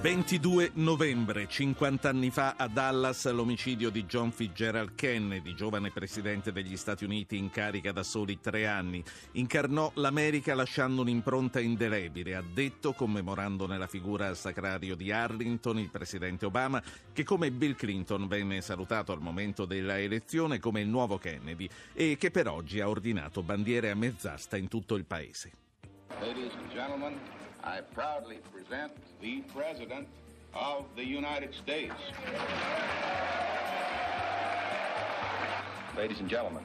22 novembre, 50 anni fa a Dallas l'omicidio di John Fitzgerald Kennedy, giovane presidente degli Stati Uniti in carica da soli tre anni. Incarnò l'America lasciando un'impronta indelebile, ha detto, commemorando nella figura al sacrario di Arlington il presidente Obama, che come Bill Clinton venne salutato al momento della elezione come il nuovo Kennedy e che per oggi ha ordinato bandiere a mezz'asta in tutto il paese. Ladies and gentlemen, I proudly present the President of the United States. Ladies and gentlemen,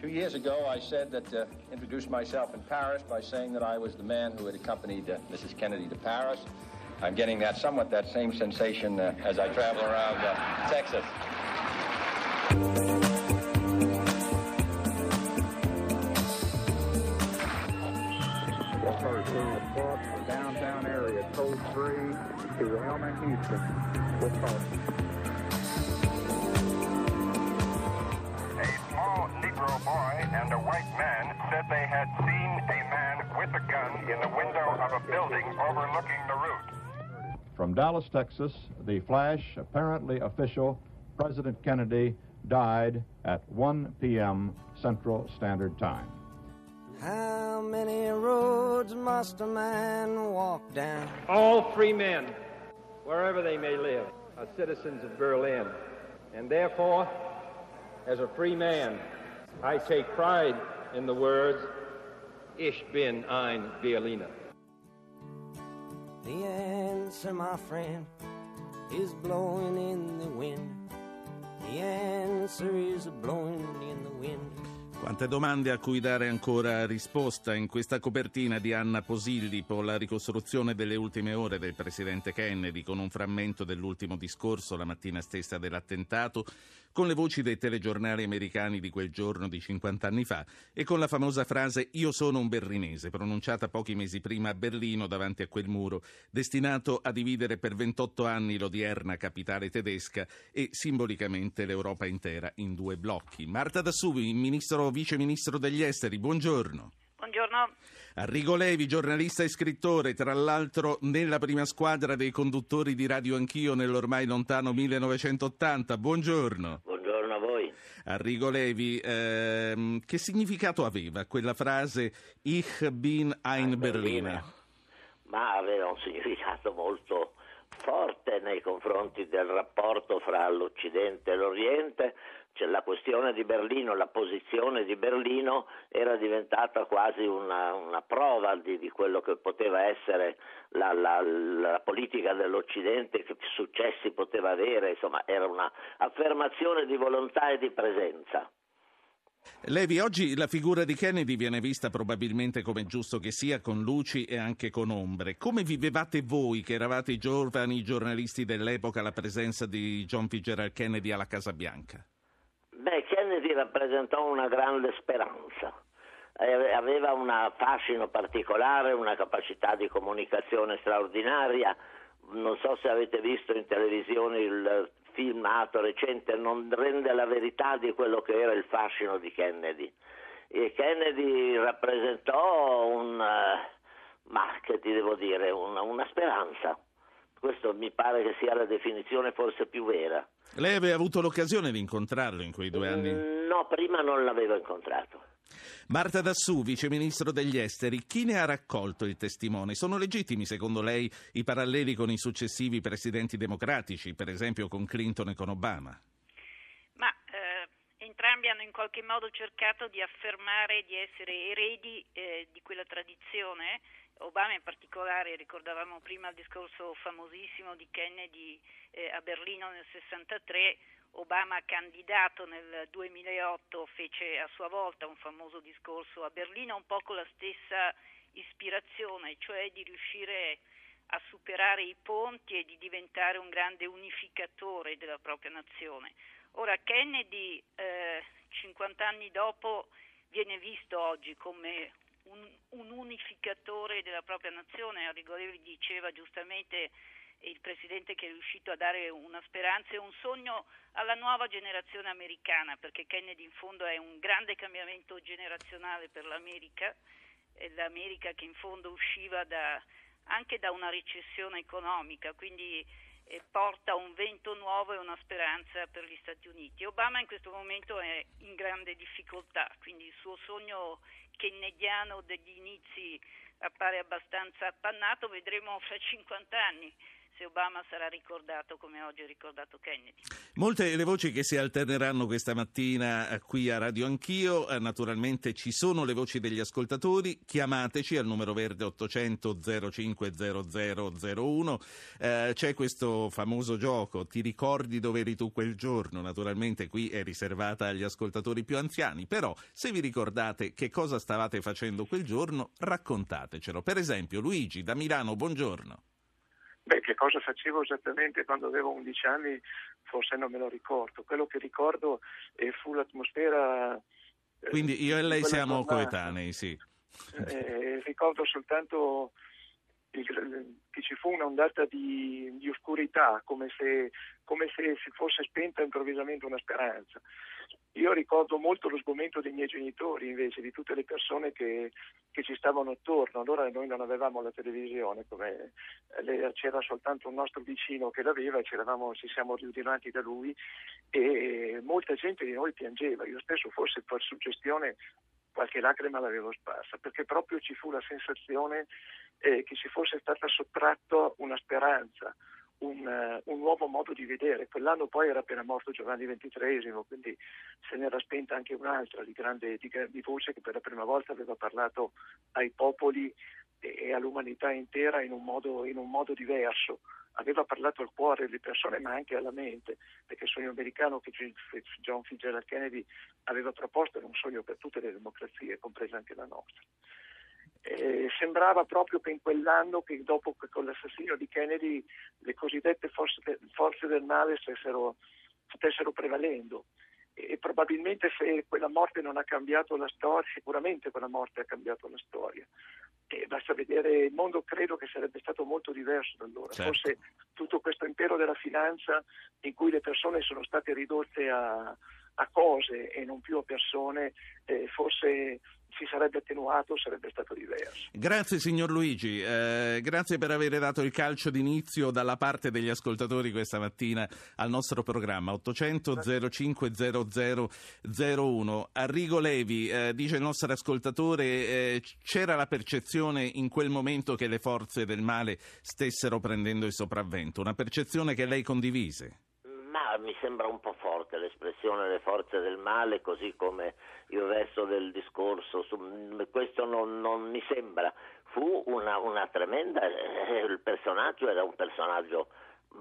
two years ago I said that, uh, introduced myself in Paris by saying that I was the man who had accompanied uh, Mrs. Kennedy to Paris. I'm getting that somewhat that same sensation uh, as I travel around uh, Texas. Report for downtown area, code 3 to Elmer Houston. Report. A small Negro boy and a white man said they had seen a man with a gun in the window of a building overlooking the route. From Dallas, Texas, the flash, apparently official, President Kennedy died at 1 p.m. Central Standard Time. How many roads must a man walk down? All free men, wherever they may live, are citizens of Berlin. And therefore, as a free man, I take pride in the words, Ich bin ein Berliner. The answer, my friend, is blowing in the wind. The answer is blowing in the wind. Quante domande a cui dare ancora risposta in questa copertina di Anna Posillipo, la ricostruzione delle ultime ore del presidente Kennedy con un frammento dell'ultimo discorso la mattina stessa dell'attentato, con le voci dei telegiornali americani di quel giorno di 50 anni fa e con la famosa frase Io sono un berlinese, pronunciata pochi mesi prima a Berlino davanti a quel muro, destinato a dividere per 28 anni l'odierna capitale tedesca e simbolicamente l'Europa intera in due blocchi. Marta Dassuvi, ministro vice ministro degli esteri, buongiorno. Buongiorno. Arrigo Levi, giornalista e scrittore, tra l'altro nella prima squadra dei conduttori di Radio Anch'io nell'ormai lontano 1980. Buongiorno. Buongiorno a voi. Arrigo Levi, ehm, che significato aveva quella frase Ich bin ein Berliner? Ma aveva un significato molto forte nei confronti del rapporto fra l'Occidente e l'Oriente, cioè, la questione di Berlino, la posizione di Berlino era diventata quasi una, una prova di, di, quello che poteva essere la, la, la, politica dell'Occidente, che successi poteva avere, insomma era un'affermazione di volontà e di presenza. Levi, oggi la figura di Kennedy viene vista probabilmente come giusto che sia, con luci e anche con ombre. Come vivevate voi, che eravate i giovani giornalisti dell'epoca, la presenza di John Fitzgerald Kennedy alla Casa Bianca? Kennedy rappresentò una grande speranza. Aveva un fascino particolare, una capacità di comunicazione straordinaria. Non so se avete visto in televisione il filmato recente, non rende la verità di quello che era il fascino di Kennedy. E Kennedy rappresentò un, ma che ti devo dire, una, una speranza. Questo mi pare che sia la definizione forse più vera. Lei aveva avuto l'occasione di incontrarlo in quei due anni? Mm, no, prima non l'avevo incontrato. Marta Dassù, vice ministro degli esteri, chi ne ha raccolto il testimone? Sono legittimi secondo lei i paralleli con i successivi presidenti democratici, per esempio con Clinton e con Obama? Ma eh, entrambi hanno in qualche modo cercato di affermare di essere eredi eh, di quella tradizione Obama in particolare, ricordavamo prima il discorso famosissimo di Kennedy eh, a Berlino nel 63, Obama candidato nel 2008 fece a sua volta un famoso discorso a Berlino un po' con la stessa ispirazione, cioè di riuscire a superare i ponti e di diventare un grande unificatore della propria nazione. Ora Kennedy, eh, 50 anni dopo, viene visto oggi come un, un unificatore della propria nazione, Rigolevoli diceva giustamente il presidente che è riuscito a dare una speranza e un sogno alla nuova generazione americana, perché Kennedy in fondo è un grande cambiamento generazionale per l'America, l'America che in fondo usciva da, anche da una recessione economica, quindi eh, porta un vento nuovo e una speranza per gli Stati Uniti. Obama in questo momento è in grande difficoltà, quindi il suo sogno kennediano degli inizi appare abbastanza appannato, vedremo fra 50 anni se Obama sarà ricordato come oggi è ricordato Kennedy. Molte le voci che si alterneranno questa mattina eh, qui a Radio Anch'io, eh, naturalmente ci sono le voci degli ascoltatori, chiamateci al numero verde 800 050001, eh, c'è questo famoso gioco, ti ricordi dove eri tu quel giorno? Naturalmente qui è riservata agli ascoltatori più anziani, però se vi ricordate che cosa stavate facendo quel giorno, raccontatecelo. Per esempio Luigi da Milano, buongiorno. Beh, che cosa facevo esattamente quando avevo 11 anni forse non me lo ricordo. Quello che ricordo eh, fu l'atmosfera. Eh, Quindi io e lei siamo coetanei, sì. Eh, ricordo soltanto che ci fu un'ondata di, di oscurità, come se, come se si fosse spenta improvvisamente una speranza. Io ricordo molto lo sgomento dei miei genitori invece, di tutte le persone che, che ci stavano attorno. Allora noi non avevamo la televisione, come, eh, c'era soltanto un nostro vicino che l'aveva ci siamo riuniati da lui e molta gente di noi piangeva. Io stesso forse per suggestione qualche lacrima l'avevo sparsa, perché proprio ci fu la sensazione eh, che ci fosse stata sottratta una speranza, un, uh, un, nuovo modo di vedere. Quell'anno poi era appena morto Giovanni XXIII, quindi se n'era spenta anche un'altra di grande, di, di voce che per la prima volta aveva parlato ai popoli e, all'umanità intera in un, modo, in un modo diverso aveva parlato al cuore delle persone ma anche alla mente, perché il sogno americano che John Fitzgerald Kennedy aveva proposto era un sogno per tutte le democrazie, compresa anche la nostra. Eh, sembrava proprio che in quell'anno, che dopo con l'assassinio di Kennedy le cosiddette forze, forze del male stessero, stessero prevalendo e probabilmente se quella morte non ha cambiato la storia, sicuramente quella morte ha cambiato la storia. E basta vedere il mondo, credo che sarebbe stato molto diverso da allora. Certo. Forse tutto questo impero della finanza in cui le persone sono state ridotte a, a cose e non più a persone, eh, forse si sarebbe attenuato, sarebbe stato diverso. Grazie signor Luigi, eh, grazie per aver dato il calcio d'inizio dalla parte degli ascoltatori questa mattina al nostro programma 800 0500 01. Arrigo Levi, eh, dice il nostro ascoltatore, eh, c'era la percezione in quel momento che le forze del male stessero prendendo il sopravvento, una percezione che lei condivise? Ma mi sembra un po' l'espressione le forze del male, così come il resto del discorso. Questo non, non mi sembra. Fu una, una tremenda. Eh, il personaggio era un personaggio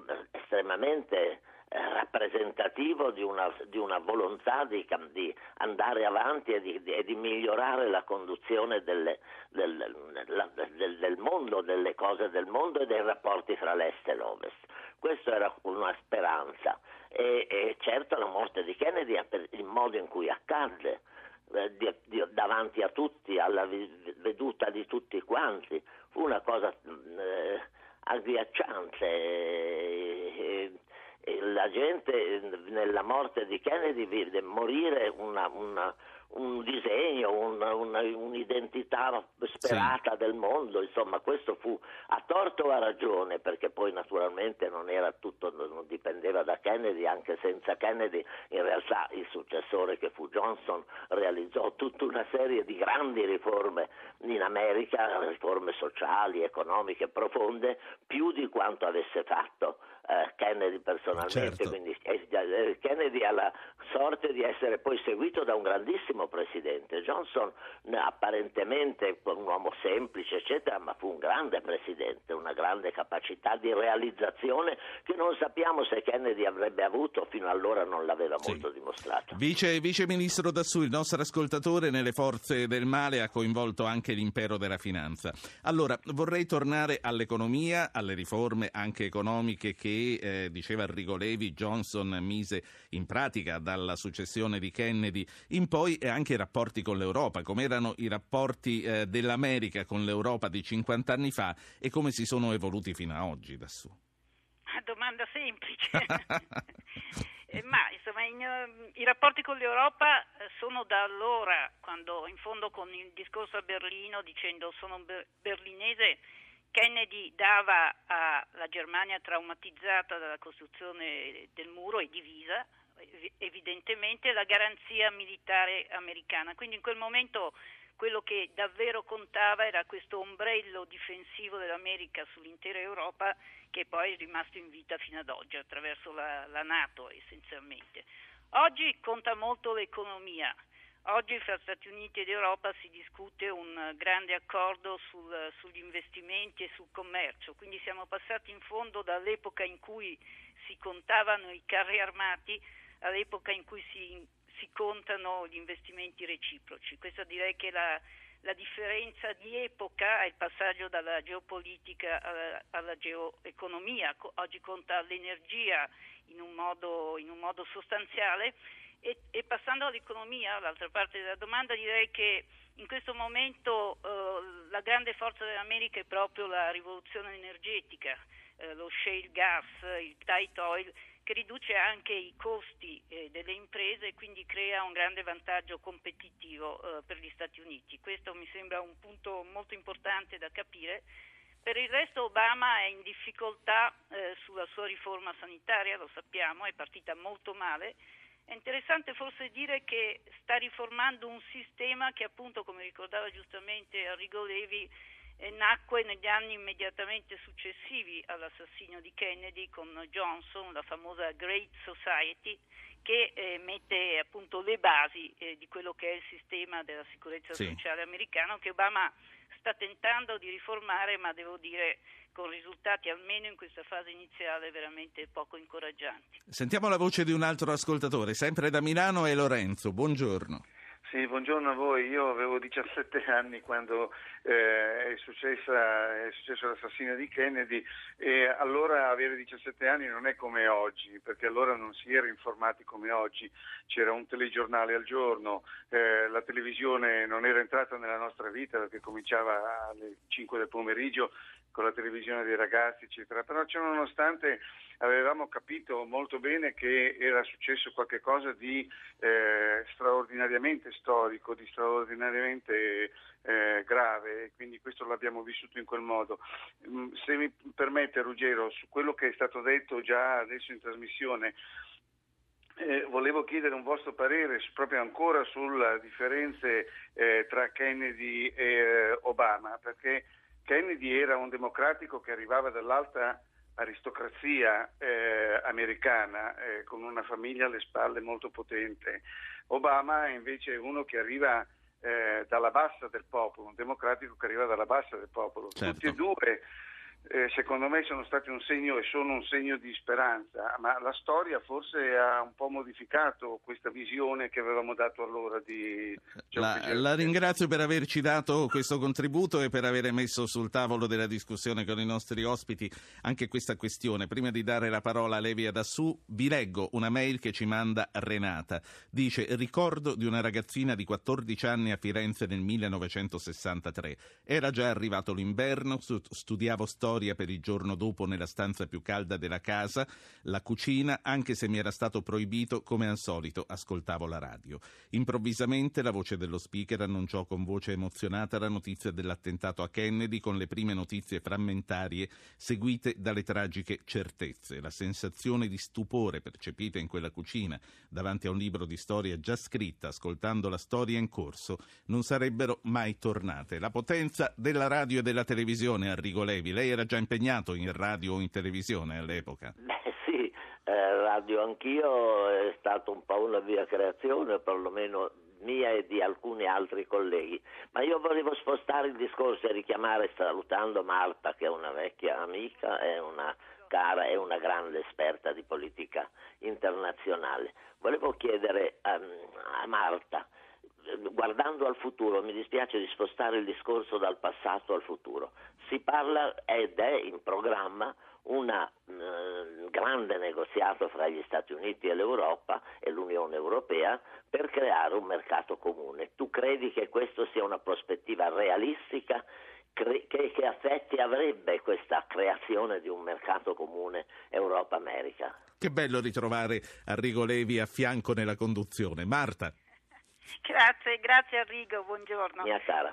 eh, estremamente eh, rappresentativo di una, di una volontà di, di, andare avanti e di, e di, migliorare la conduzione delle, del, la, del, del, mondo, delle cose del mondo e dei rapporti fra l'Est e l'Ovest. Questa era una speranza e, e certo la morte di Kennedy, il modo in cui accadde, eh, di, di, davanti a tutti, alla veduta di tutti quanti, fu una cosa eh, agghiacciante. Eh, la gente nella morte di Kennedy vide morire una, una, un disegno, una, un'identità sperata sì. del mondo, insomma questo fu a torto o a ragione, perché poi naturalmente non era tutto, non dipendeva da Kennedy, anche senza Kennedy in realtà il successore che fu Johnson realizzò tutta una serie di grandi riforme in America, riforme sociali, economiche profonde, più di quanto avesse fatto eh, Kennedy personalmente, certo. quindi eh, eh, Kennedy ha la sorte di essere poi seguito da un grandissimo presidente. Johnson apparentemente un uomo semplice, eccetera, ma fu un grande presidente, una grande capacità di realizzazione che non sappiamo se Kennedy avrebbe avuto, fino allora non l'aveva sì. molto dimostrato. Vice, Vice Ministro Dassù, il nostro ascoltatore nelle forze del male ha coinvolto anche l'impero della finanza. Allora, vorrei tornare all'economia, alle riforme anche economiche che eh, diceva Enrico Levi, Johnson mise in pratica dalla successione di Kennedy in poi e anche i rapporti con l'Europa, come erano i rapporti eh, dell'America con l'Europa di 50 anni fa e come si sono evoluti fino ad oggi da su. domanda semplice. Eh, ma insomma in, uh, i rapporti con l'Europa eh, sono da allora, quando in fondo con il discorso a Berlino dicendo sono ber- berlinese, Kennedy dava alla Germania traumatizzata dalla costruzione del muro e divisa, evidentemente la garanzia militare americana. Quindi in quel momento quello che davvero contava era questo ombrello difensivo dell'America sull'intera Europa che poi è rimasto in vita fino ad oggi attraverso la, la Nato essenzialmente. Oggi conta molto l'economia. Oggi fra Stati Uniti ed Europa si discute un grande accordo sul, sugli investimenti e sul commercio, quindi siamo passati in fondo dall'epoca in cui si contavano i carri armati all'epoca in cui si si contano gli investimenti reciproci. Questa direi che la, la differenza di epoca è il passaggio dalla geopolitica alla, alla geoeconomia, oggi conta l'energia in un modo, in un modo sostanziale e, e, passando all'economia, l'altra parte della domanda, direi che in questo momento eh, la grande forza dell'America è proprio la rivoluzione energetica, eh, lo shale gas, il tight oil che riduce anche i costi eh, delle imprese e quindi crea un grande vantaggio competitivo eh, per gli Stati Uniti. Questo mi sembra un punto molto importante da capire. Per il resto Obama è in difficoltà eh, sulla sua riforma sanitaria, lo sappiamo, è partita molto male. È interessante forse dire che sta riformando un sistema che appunto, come ricordava giustamente Arrigo Levi, eh, nacque negli anni immediatamente successivi all'assassinio di Kennedy con Johnson, la famosa Great Society, che eh, mette appunto le basi eh, di quello che è il sistema della sicurezza sì. sociale americano che Obama sta tentando di riformare, ma devo dire con risultati almeno in questa fase iniziale veramente poco incoraggianti. Sentiamo la voce di un altro ascoltatore, sempre da Milano, è Lorenzo. Buongiorno. Sì, buongiorno a voi. Io avevo 17 anni quando eh, è, successa, è, successo l'assassinio di Kennedy e allora avere 17 anni non è come oggi, perché allora non si era informati come oggi. C'era un telegiornale al giorno, eh, la televisione non era entrata nella nostra vita perché cominciava alle 5 del pomeriggio con la televisione dei ragazzi, eccetera. Però ciononostante avevamo capito molto bene che era successo qualcosa di eh, straordinariamente storico, di straordinariamente eh, grave, quindi questo l'abbiamo vissuto in quel modo. Mm, se mi permette Ruggero, su quello che è stato detto già adesso in trasmissione, eh, volevo chiedere un vostro parere proprio ancora sulle differenze eh, tra Kennedy e eh, Obama, perché Kennedy era un democratico che arrivava dall'alta aristocrazia eh, americana eh, con una famiglia alle spalle molto potente. Obama è invece uno che arriva eh, dalla bassa del popolo, un democratico che arriva dalla bassa del popolo. Certo. Tutti e due eh, secondo me sono stati un segno e sono un segno di speranza, ma la storia forse ha un po' modificato questa visione che avevamo dato allora di la, la ringrazio per averci dato questo contributo e per aver messo sul tavolo della discussione con i nostri ospiti anche questa questione. Prima di dare la parola a Levi Adassù, vi leggo una mail che ci manda Renata. Dice: Ricordo di una ragazzina di 14 anni a Firenze nel 1963. Era già arrivato l'inverno, studiavo storia storia per il giorno dopo nella stanza più calda della casa, la cucina, anche se mi era stato proibito, come al solito ascoltavo la radio. Improvvisamente la voce dello speaker annunciò con voce emozionata la notizia dell'attentato a Kennedy con le prime notizie frammentarie seguite dalle tragiche certezze. La sensazione di stupore percepita in quella cucina davanti a un libro di storia già scritta, ascoltando la storia in corso, non sarebbero mai tornate. La potenza della radio e della televisione, Arrigo Levi, lei era già impegnato in radio o in televisione all'epoca? Beh sì, eh, radio anch'io è stata un po' una mia creazione, perlomeno mia e di alcuni altri colleghi, ma io volevo spostare il discorso e richiamare, salutando Marta che è una vecchia amica, è una cara e una grande esperta di politica internazionale. Volevo chiedere a, a Marta, guardando al futuro, mi dispiace di spostare il discorso dal passato al futuro, si parla ed è in programma un eh, grande negoziato fra gli Stati Uniti e l'Europa e l'Unione Europea per creare un mercato comune. Tu credi che questa sia una prospettiva realistica che, che effetti avrebbe questa creazione di un mercato comune Europa-America. Che bello ritrovare Arrigo Levi a fianco nella conduzione. Marta. Grazie, grazie Arrigo, buongiorno.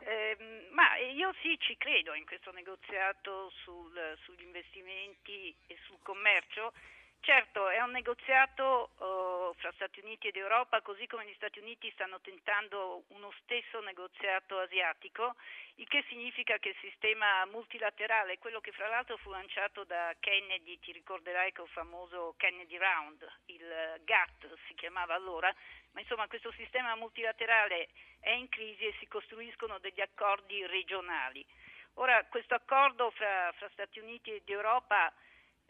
Eh, ma io sì ci credo in questo negoziato sul, sugli investimenti e sul commercio Certo, è un negoziato uh, fra Stati Uniti ed Europa, così come gli Stati Uniti stanno tentando uno stesso negoziato asiatico, il che significa che il sistema multilaterale, quello che fra l'altro fu lanciato da Kennedy, ti ricorderai col famoso Kennedy Round, il GATT si chiamava allora, ma insomma questo sistema multilaterale è in crisi e si costruiscono degli accordi regionali. Ora, questo accordo fra, fra Stati Uniti ed Europa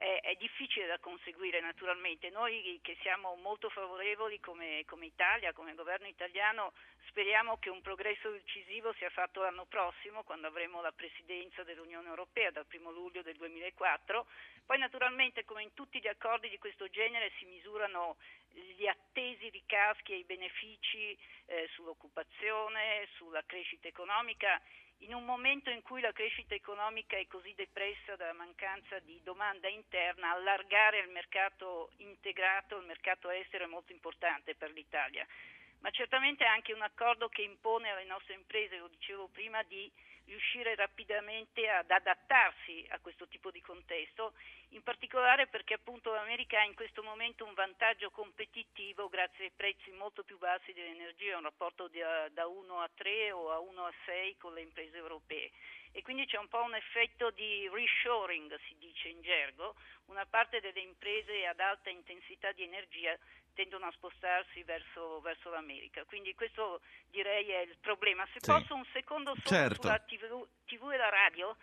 è, è, difficile da conseguire naturalmente. Noi che siamo molto favorevoli come, come, Italia, come governo italiano, speriamo che un progresso decisivo sia fatto l'anno prossimo, quando avremo la presidenza dell'Unione Europea dal 1 luglio del 2004. Poi naturalmente come in tutti gli accordi di questo genere si misurano gli attesi ricaschi e i benefici eh, sull'occupazione, sulla crescita economica in un momento in cui la crescita economica è così depressa dalla mancanza di domanda interna, allargare il mercato integrato, il mercato estero è molto importante per l'Italia. Ma certamente è anche un accordo che impone alle nostre imprese, lo dicevo prima, di riuscire rapidamente ad adattarsi a questo tipo di contesto, in particolare perché appunto l'America ha in questo momento un vantaggio competitivo grazie ai prezzi molto più bassi dell'energia, un rapporto di, da 1 a 3 o a 1 a 6 con le imprese europee. E quindi c'è un po' un effetto di reshoring, si dice in gergo, una parte delle imprese ad alta intensità di energia tendono a spostarsi verso, verso l'America. Quindi questo direi è il problema. Se sì. posso un secondo solo certo. sulla TV, TV, e la radio,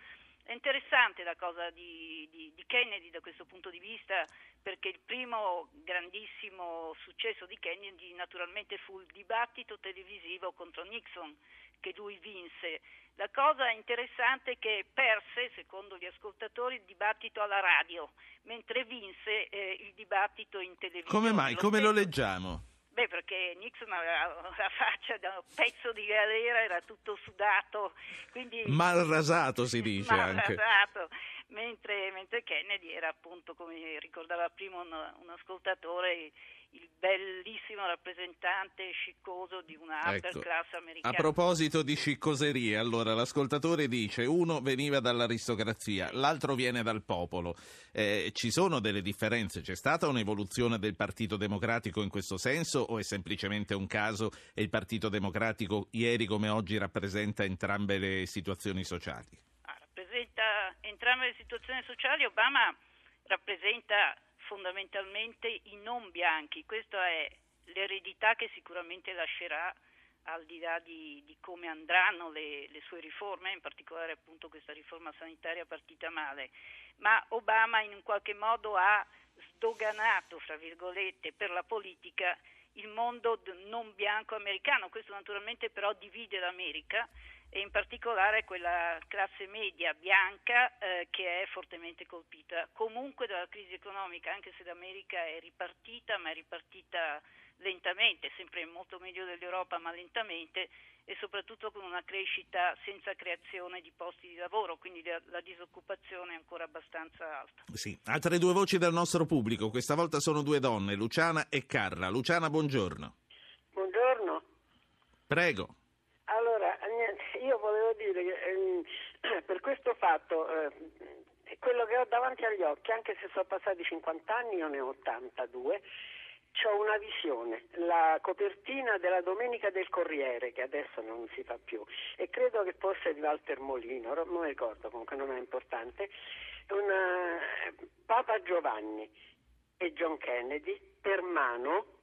è interessante la cosa di, di, di, Kennedy da questo punto di vista perché il primo grandissimo successo di Kennedy naturalmente fu il dibattito televisivo contro Nixon che lui vinse. La cosa interessante è che perse, secondo gli ascoltatori, il dibattito alla radio, mentre vinse eh, il dibattito in televisione. Come mai? Lo Come lo leggiamo? Beh, perché Nixon aveva la faccia da un pezzo di galera, era tutto sudato, quindi... Mal rasato si dice mal anche. rasato, mentre, mentre, Kennedy era appunto, come ricordava prima un, un ascoltatore, il bellissimo rappresentante sciccoso di una upper ecco. class americana. A proposito di sciccoserie, allora l'ascoltatore dice uno veniva dall'aristocrazia, l'altro viene dal popolo. Eh, ci sono delle differenze? C'è stata un'evoluzione del Partito Democratico in questo senso o è semplicemente un caso e il Partito Democratico ieri come oggi rappresenta entrambe le situazioni sociali? Ah, rappresenta entrambe le situazioni sociali. Obama rappresenta fondamentalmente i non bianchi, questa è l'eredità che sicuramente lascerà al di là di, di come andranno le, le, sue riforme, in particolare appunto questa riforma sanitaria partita male, ma Obama in un qualche modo ha sdoganato, fra virgolette, per la politica il mondo non bianco americano, questo naturalmente però divide l'America e in particolare quella classe media bianca eh, che è fortemente colpita comunque dalla crisi economica, anche se l'America è ripartita, ma è ripartita lentamente, sempre molto meglio dell'Europa, ma lentamente e soprattutto con una crescita senza creazione di posti di lavoro, quindi la, la disoccupazione è ancora abbastanza alta. Sì. Altre due voci del nostro pubblico, questa volta sono due donne, Luciana e Carla. Luciana, buongiorno. Buongiorno. Prego. Io volevo dire che eh, per questo fatto eh, quello che ho davanti agli occhi, anche se sono passati 50 anni, io ne ho 82, ho una visione, la copertina della Domenica del Corriere, che adesso non si fa più, e credo che fosse di Walter Molino, non ricordo, comunque non è importante, una, Papa Giovanni e John Kennedy per mano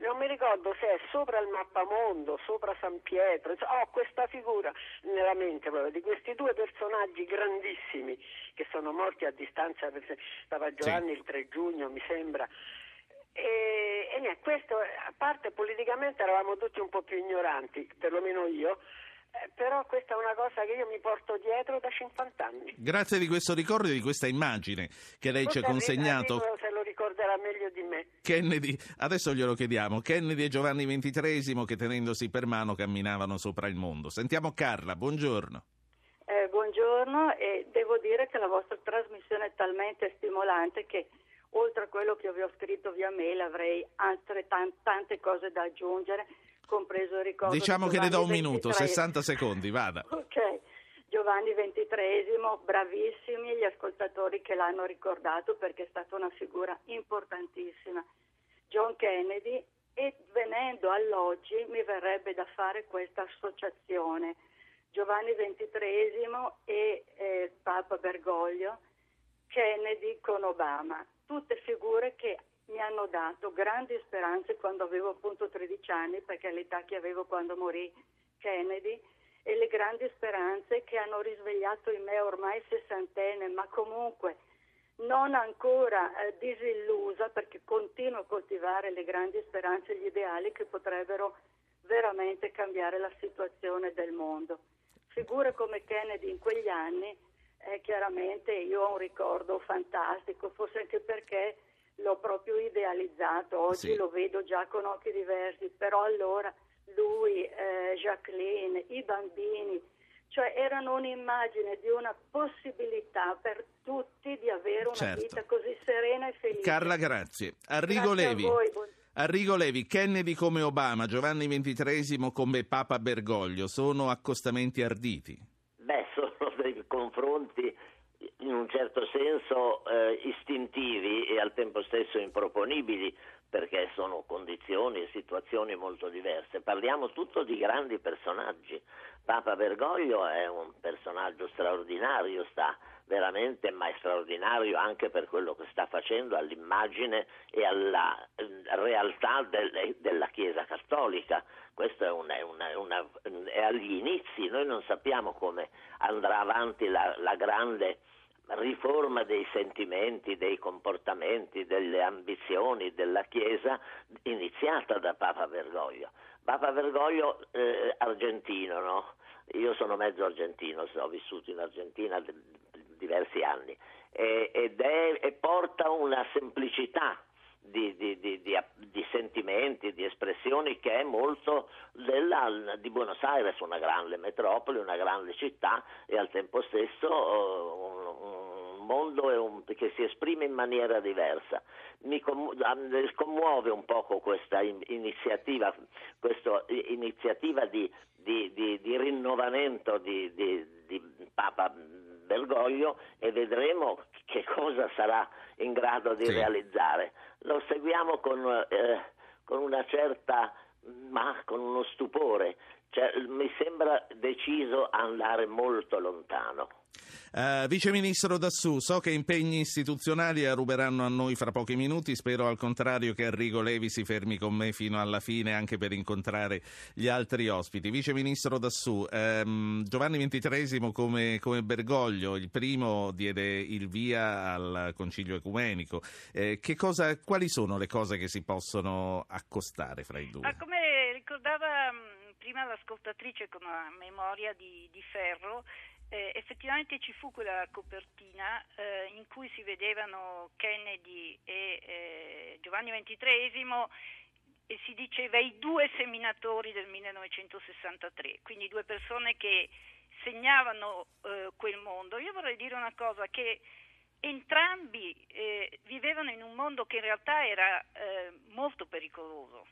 non mi ricordo se è sopra il mappamondo, sopra San Pietro, ho questa figura nella mente proprio di questi due personaggi grandissimi che sono morti a distanza, per Papa Giovanni sì. il 3 giugno mi sembra. E, e niente, questo a parte politicamente eravamo tutti un po' più ignoranti, perlomeno io, eh, però questa è una cosa che io mi porto dietro da 50 anni. Grazie di questo ricordo e di questa immagine che lei Forse ci ha consegnato. Arrivo, se lo ricorderà meglio di me. Kennedy, adesso glielo chiediamo. Kennedy e Giovanni XXIII che tenendosi per mano camminavano sopra il mondo. Sentiamo Carla, buongiorno. Eh, buongiorno e devo dire che la vostra trasmissione è talmente stimolante che oltre a quello che vi ho scritto via mail avrei altre tan- tante cose da aggiungere, compreso il ricordo Diciamo di che le do un minuto, 23. 60 secondi, vada. Ok, Giovanni XXIII, bravissimi gli ascoltatori che l'hanno ricordato perché è stata una figura importantissima. John Kennedy e venendo all'oggi mi verrebbe da fare questa associazione. Giovanni XXIII e eh, Papa Bergoglio, Kennedy con Obama, tutte figure che mi hanno dato grandi speranze quando avevo appunto 13 anni, perché è l'età che avevo quando morì Kennedy, e le grandi speranze che hanno risvegliato in me ormai sessantenne, ma comunque non ancora eh, disillusa perché continuo a coltivare le grandi speranze e gli ideali che potrebbero veramente cambiare la situazione del mondo. Figure come Kennedy in quegli anni, eh, chiaramente io ho un ricordo fantastico, forse anche perché l'ho proprio idealizzato, oggi Sì. lo vedo già con occhi diversi, però allora lui, eh, Jacqueline, i bambini, cioè erano un'immagine di una possibilità per tutti di avere una Certo. vita così serena e felice. Carla, grazie. Arrigo Grazie a Levi. voi, buon- Arrigo Levi, Kennedy come Obama, Giovanni XXIII come Papa Bergoglio, sono accostamenti arditi? Beh, sono dei confronti in un certo senso eh, istintivi e al tempo stesso improponibili perché sono condizioni e situazioni molto diverse. Parliamo tutto di grandi personaggi. Papa Bergoglio è un personaggio straordinario, sta veramente, ma è straordinario anche per quello che sta facendo all'immagine e alla eh, realtà del- della Chiesa Cattolica. Questo è, una- una- una- è agli inizi, noi non sappiamo come andrà avanti la, la grande riforma dei sentimenti, dei comportamenti, delle ambizioni della Chiesa iniziata da Papa Bergoglio. Papa Bergoglio eh, argentino, no? Io sono mezzo argentino, ho vissuto in Argentina diversi anni e, ed è, e porta una semplicità di, di- di- di- sentimenti, di espressioni che è molto della- di Buenos Aires, una grande metropoli, una grande città e al tempo stesso eh, un, un mondo un- che si esprime in maniera diversa. Mi eh, commuove un poco questa in- iniziativa, questa iniziativa di, rinnovamento di Papa Bergoglio e vedremo che cosa sarà in grado di Sì. realizzare. Lo seguiamo con, eh, con una certa, ma con uno stupore. Cioè, mi sembra deciso andare molto lontano. Eh, Vice Ministro Dassù, so che impegni istituzionali ruberanno a noi fra pochi minuti, spero al contrario che Arrigo Levi si fermi con me fino alla fine anche per incontrare gli altri ospiti. Vice Ministro Dassù, ehm, Giovanni XXIII come, come Bergoglio, il primo diede il via al Concilio Ecumenico. Eh, cosa, quali sono le cose che si possono accostare fra i due? Ma come ricordava mh, prima l'ascoltatrice con una memoria di, di ferro, eh, effettivamente ci fu quella copertina eh, in cui si vedevano Kennedy e eh, Giovanni XXIII e si diceva i due seminatori del 1963, quindi due persone che segnavano eh, quel mondo. Io vorrei dire una cosa che entrambi eh, vivevano in un mondo che in realtà era eh, molto pericoloso,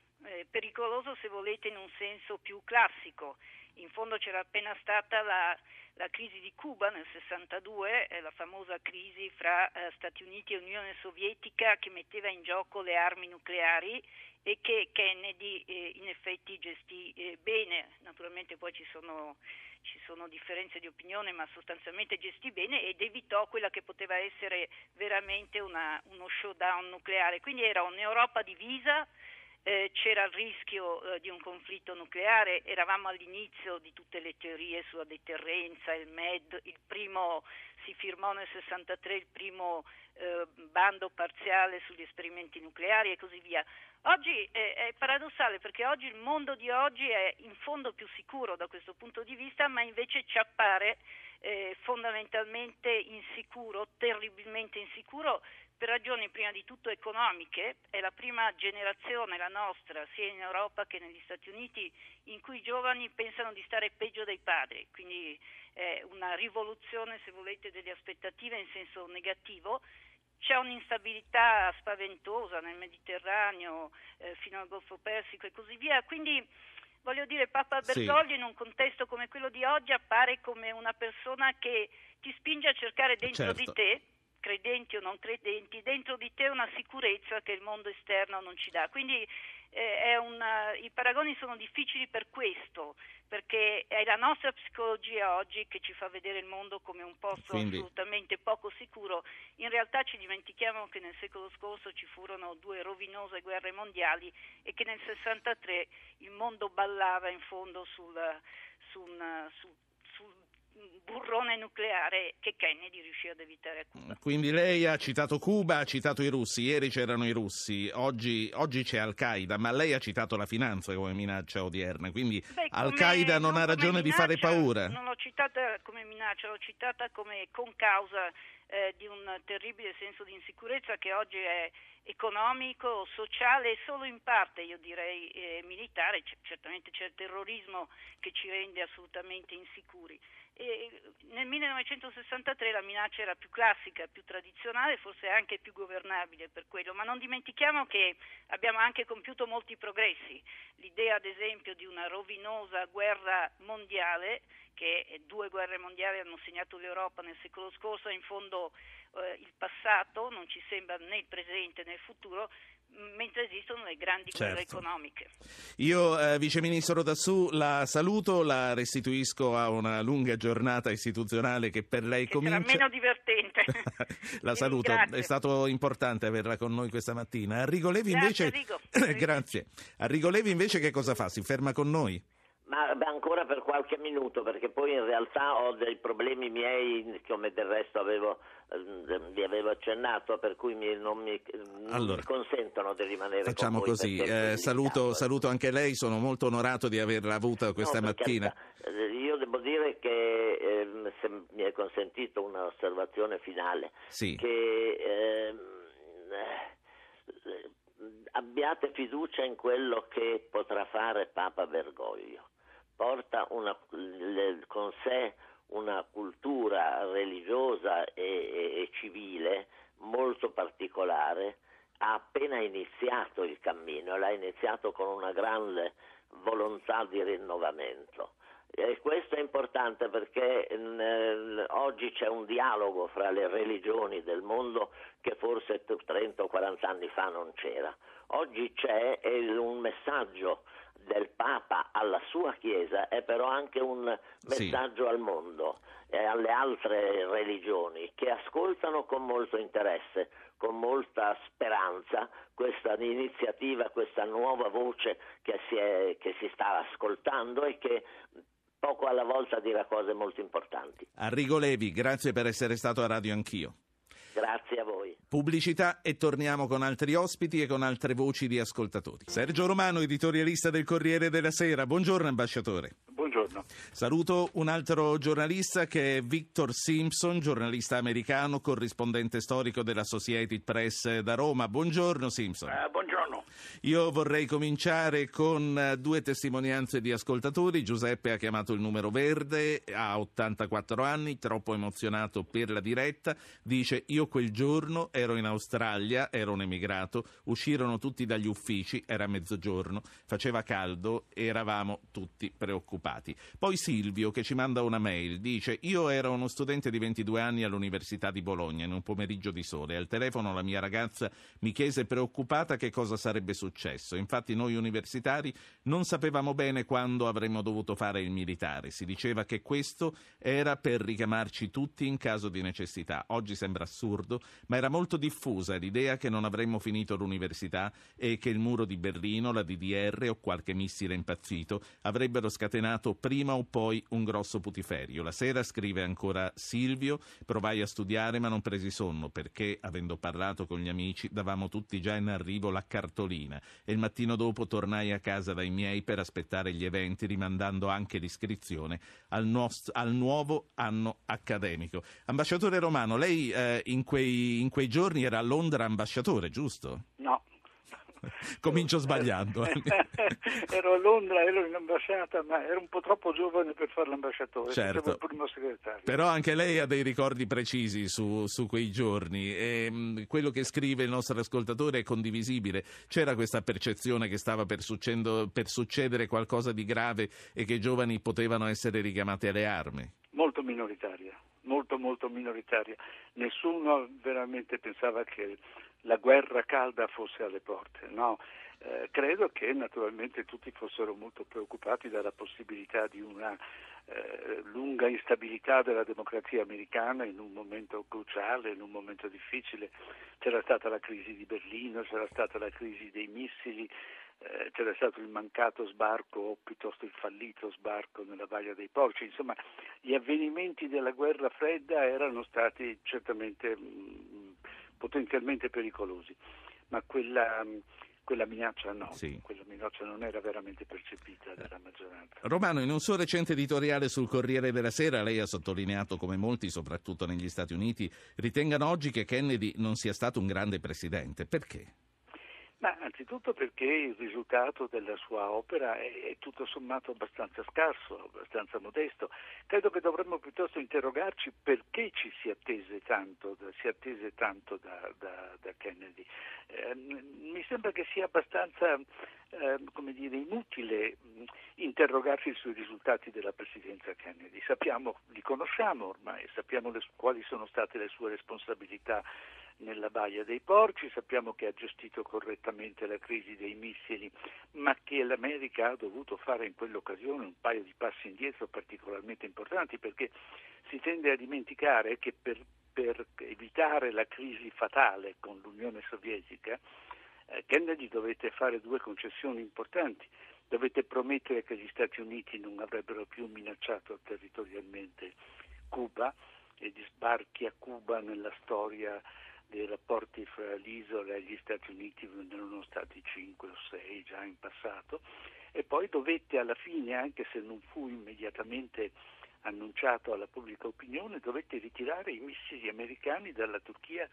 pericoloso se volete in un senso più classico. In fondo c'era appena stata la, la crisi di Cuba nel 62, eh, la famosa crisi fra eh, Stati Uniti e Unione Sovietica che metteva in gioco le armi nucleari e che Kennedy eh, in effetti gestì eh, bene. Naturalmente poi ci sono ci sono differenze di opinione, ma sostanzialmente gestì bene ed evitò quella che poteva essere veramente una- uno showdown nucleare. Quindi era un'Europa divisa, eh, c'era il rischio eh, di un conflitto nucleare, eravamo all'inizio di tutte le teorie sulla deterrenza, il MED, il primo, si firmò nel 63 il primo eh, bando parziale sugli esperimenti nucleari e così via. Oggi eh, è paradossale perché oggi il mondo di oggi è in fondo più sicuro da questo punto di vista, ma invece ci appare eh, fondamentalmente insicuro, terribilmente insicuro per ragioni prima di tutto economiche. È la prima generazione, la nostra, sia in Europa che negli Stati Uniti, in cui i giovani pensano di stare peggio dei padri, quindi eh, una rivoluzione, se volete, delle aspettative in senso negativo. C'è un'instabilità spaventosa nel Mediterraneo, eh, fino al Golfo Persico e così via. Quindi voglio dire, Papa Bergoglio sì. in un contesto come quello di oggi appare come una persona che ti spinge a cercare dentro certo. di te credenti o non credenti, dentro di te una sicurezza che il mondo esterno non ci dà. Quindi eh, una, i paragoni sono difficili per questo, perché è la nostra psicologia oggi che ci fa vedere il mondo come un posto Quindi... assolutamente poco sicuro. In realtà ci dimentichiamo che nel secolo scorso ci furono due rovinose guerre mondiali e che nel 63 il mondo ballava in fondo sul, su, un, su burrone nucleare che Kennedy riuscì ad evitare a Cuba. Quindi lei ha citato Cuba, ha citato i russi, ieri c'erano i russi, oggi, oggi c'è Al-Qaeda, ma lei ha citato la finanza come minaccia odierna, quindi Beh, Al-Qaeda non, non ha ragione minaccia, di fare paura? Non l'ho citata come minaccia, l'ho citata come concausa eh, di un terribile senso di insicurezza che oggi è economico, sociale e solo in parte io direi eh, militare, C- certamente c'è il terrorismo che ci rende assolutamente insicuri. E nel 1963 la minaccia era più classica, più tradizionale, forse anche più governabile per quello, ma non dimentichiamo che abbiamo anche compiuto molti progressi. L'idea ad esempio di una rovinosa guerra mondiale che due guerre mondiali hanno segnato l'Europa nel secolo scorso, in fondo eh, il passato non ci sembra né il presente né il futuro, mentre esistono le grandi certo. guerre economiche. Io, eh, Vice Ministro Rodassù, la saluto, la restituisco a una lunga giornata istituzionale che per lei che comincia... Sarà meno divertente. la saluto, è stato importante averla con noi questa mattina. Arrigo Levi invece... Grazie, Grazie. Arrigo Levi invece che cosa fa? Si ferma con noi? Ma beh, ancora per qualche minuto, perché poi in realtà ho dei problemi miei, come del resto avevo, vi avevo accennato, per cui mi, non, mi, allora, mi, consentono di rimanere Facciamo così, eh, saluto, saluto, anche lei, sono molto onorato di averla avuta questa no, mattina. Eh, io devo dire che, eh, se mi è consentito un'osservazione finale, sì. che ehm, eh, abbiate fiducia in quello che potrà fare Papa Bergoglio porta una, con sé una cultura religiosa e, e, e civile molto particolare, ha appena iniziato il cammino, l'ha iniziato con una grande volontà di rinnovamento. E questo è importante perché nel, oggi c'è un dialogo fra le religioni del mondo che forse 30 o 40 anni fa non c'era. Oggi c'è un messaggio del Papa alla sua Chiesa è però anche un messaggio sì. al mondo e alle altre religioni che ascoltano con molto interesse, con molta speranza questa iniziativa, questa nuova voce che si, è, che si sta ascoltando e che poco alla volta dirà cose molto importanti. Arrigo Levi, grazie per essere stato a Radio Anch'io. Grazie a voi. Pubblicità e torniamo con altri ospiti e con altre voci di ascoltatori. Sergio Romano, editorialista del Corriere della Sera. Buongiorno ambasciatore. Buongiorno. Saluto un altro giornalista che è Victor Simpson, giornalista americano, corrispondente storico della Associated Press da Roma. Buongiorno Simpson. Uh, buongiorno. Io vorrei cominciare con eh, due testimonianze di ascoltatori. Giuseppe ha chiamato il numero verde, ha 84 anni, troppo emozionato per la diretta. Dice: Io quel giorno ero in Australia, ero un emigrato, uscirono tutti dagli uffici, era mezzogiorno, faceva caldo, eravamo tutti preoccupati. Poi Silvio che ci manda una mail dice: Io ero uno studente di 22 anni all'Università di Bologna in un pomeriggio di sole. Al telefono la mia ragazza mi chiese preoccupata che cosa sarebbe successo. Infatti noi universitari non sapevamo bene quando avremmo dovuto fare il militare. Si diceva che questo era per richiamarci tutti in caso di necessità. Oggi sembra assurdo, ma era molto diffusa l'idea che non avremmo finito l'università e che il muro di Berlino, la DDR o qualche missile impazzito avrebbero scatenato prima o poi un grosso putiferio. La sera, scrive ancora Silvio, provai a studiare ma non presi sonno perché, avendo parlato con gli amici, davamo tutti già in arrivo la cartolina e il mattino dopo tornai a casa dai miei per aspettare gli eventi, rimandando anche l'iscrizione al, nost- al nuovo anno accademico. Ambasciatore Romano, lei eh, in, quei, in quei giorni era a Londra ambasciatore, giusto? No. Comincio sbagliando. eh. ero a Londra, ero in ambasciata, ma ero un po' troppo giovane per fare l'ambasciatore, Certo. il primo segretario. Però anche lei ha dei ricordi precisi su, su quei giorni e mh, quello che scrive il nostro ascoltatore è condivisibile. C'era questa percezione che stava per, succedendo- per succedere qualcosa di grave e che i giovani potevano essere richiamati alle armi. molto minoritaria, molto molto minoritaria. Nessuno veramente pensava che la guerra calda fosse alle porte, no. Eh, credo che naturalmente tutti fossero molto preoccupati dalla possibilità di una eh, lunga instabilità della democrazia americana in un momento cruciale, in un momento difficile. C'era stata la crisi di Berlino, c'era stata la crisi dei missili, eh, c'era stato il mancato sbarco o piuttosto il fallito sbarco nella Baia dei Porci, insomma gli avvenimenti della guerra fredda erano stati certamente mh, potenzialmente pericolosi, ma quella, mh, quella minaccia no, Sì. quella minaccia non era veramente percepita dalla maggioranza. Romano, in un suo recente editoriale sul Corriere della Sera, lei ha sottolineato come molti, soprattutto negli Stati Uniti, ritengano oggi che Kennedy non sia stato un grande presidente. Perché? Ma anzitutto perché il risultato della sua opera è, tutto sommato abbastanza scarso, abbastanza modesto. Credo che dovremmo piuttosto interrogarci perché ci si attese tanto, si attese tanto da, da- da Kennedy. Eh, mi sembra che sia abbastanza eh, come dire, inutile mh, interrogarsi sui risultati della presidenza Kennedy. Sappiamo, li conosciamo ormai, sappiamo le- quali sono state le sue responsabilità nella Baia dei Porci, sappiamo che ha gestito correttamente la crisi dei missili, ma che l'America ha dovuto fare in quell'occasione un paio di passi indietro particolarmente importanti perché si tende a dimenticare che per, per evitare la crisi fatale con l'Unione Sovietica eh, Kennedy dovette fare due concessioni importanti. Dovete promettere che gli Stati Uniti non avrebbero più minacciato territorialmente Cuba e gli sbarchi a Cuba nella storia dei rapporti fra l'isola e gli Stati Uniti erano stati cinque o sei già in passato e poi dovette alla fine, anche se non fu immediatamente annunciato alla pubblica opinione, dovette ritirare i missili americani dalla Turchia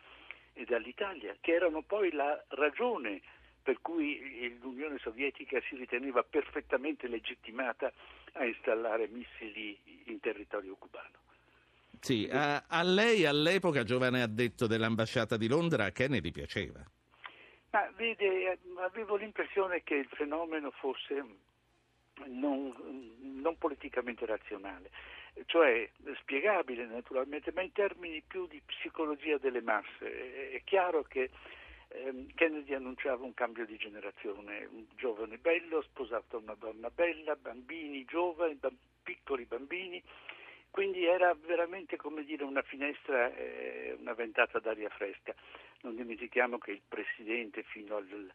e dall'Italia, che erano poi la ragione per cui l'Unione Sovietica si riteneva perfettamente legittimata a installare missili in territorio cubano. Sì, a, a lei all'epoca, giovane addetto dell'ambasciata di Londra, Kennedy piaceva. Ma vede, avevo l'impressione che il fenomeno fosse non, non politicamente razionale, cioè spiegabile naturalmente, ma in termini più di psicologia delle masse. È, è chiaro che ehm, Kennedy annunciava un cambio di generazione, un giovane bello, sposato a una donna bella, bambini giovani, bam- piccoli bambini, quindi era veramente come dire una finestra, eh, una ventata d'aria fresca. Non dimentichiamo che il Presidente fino al,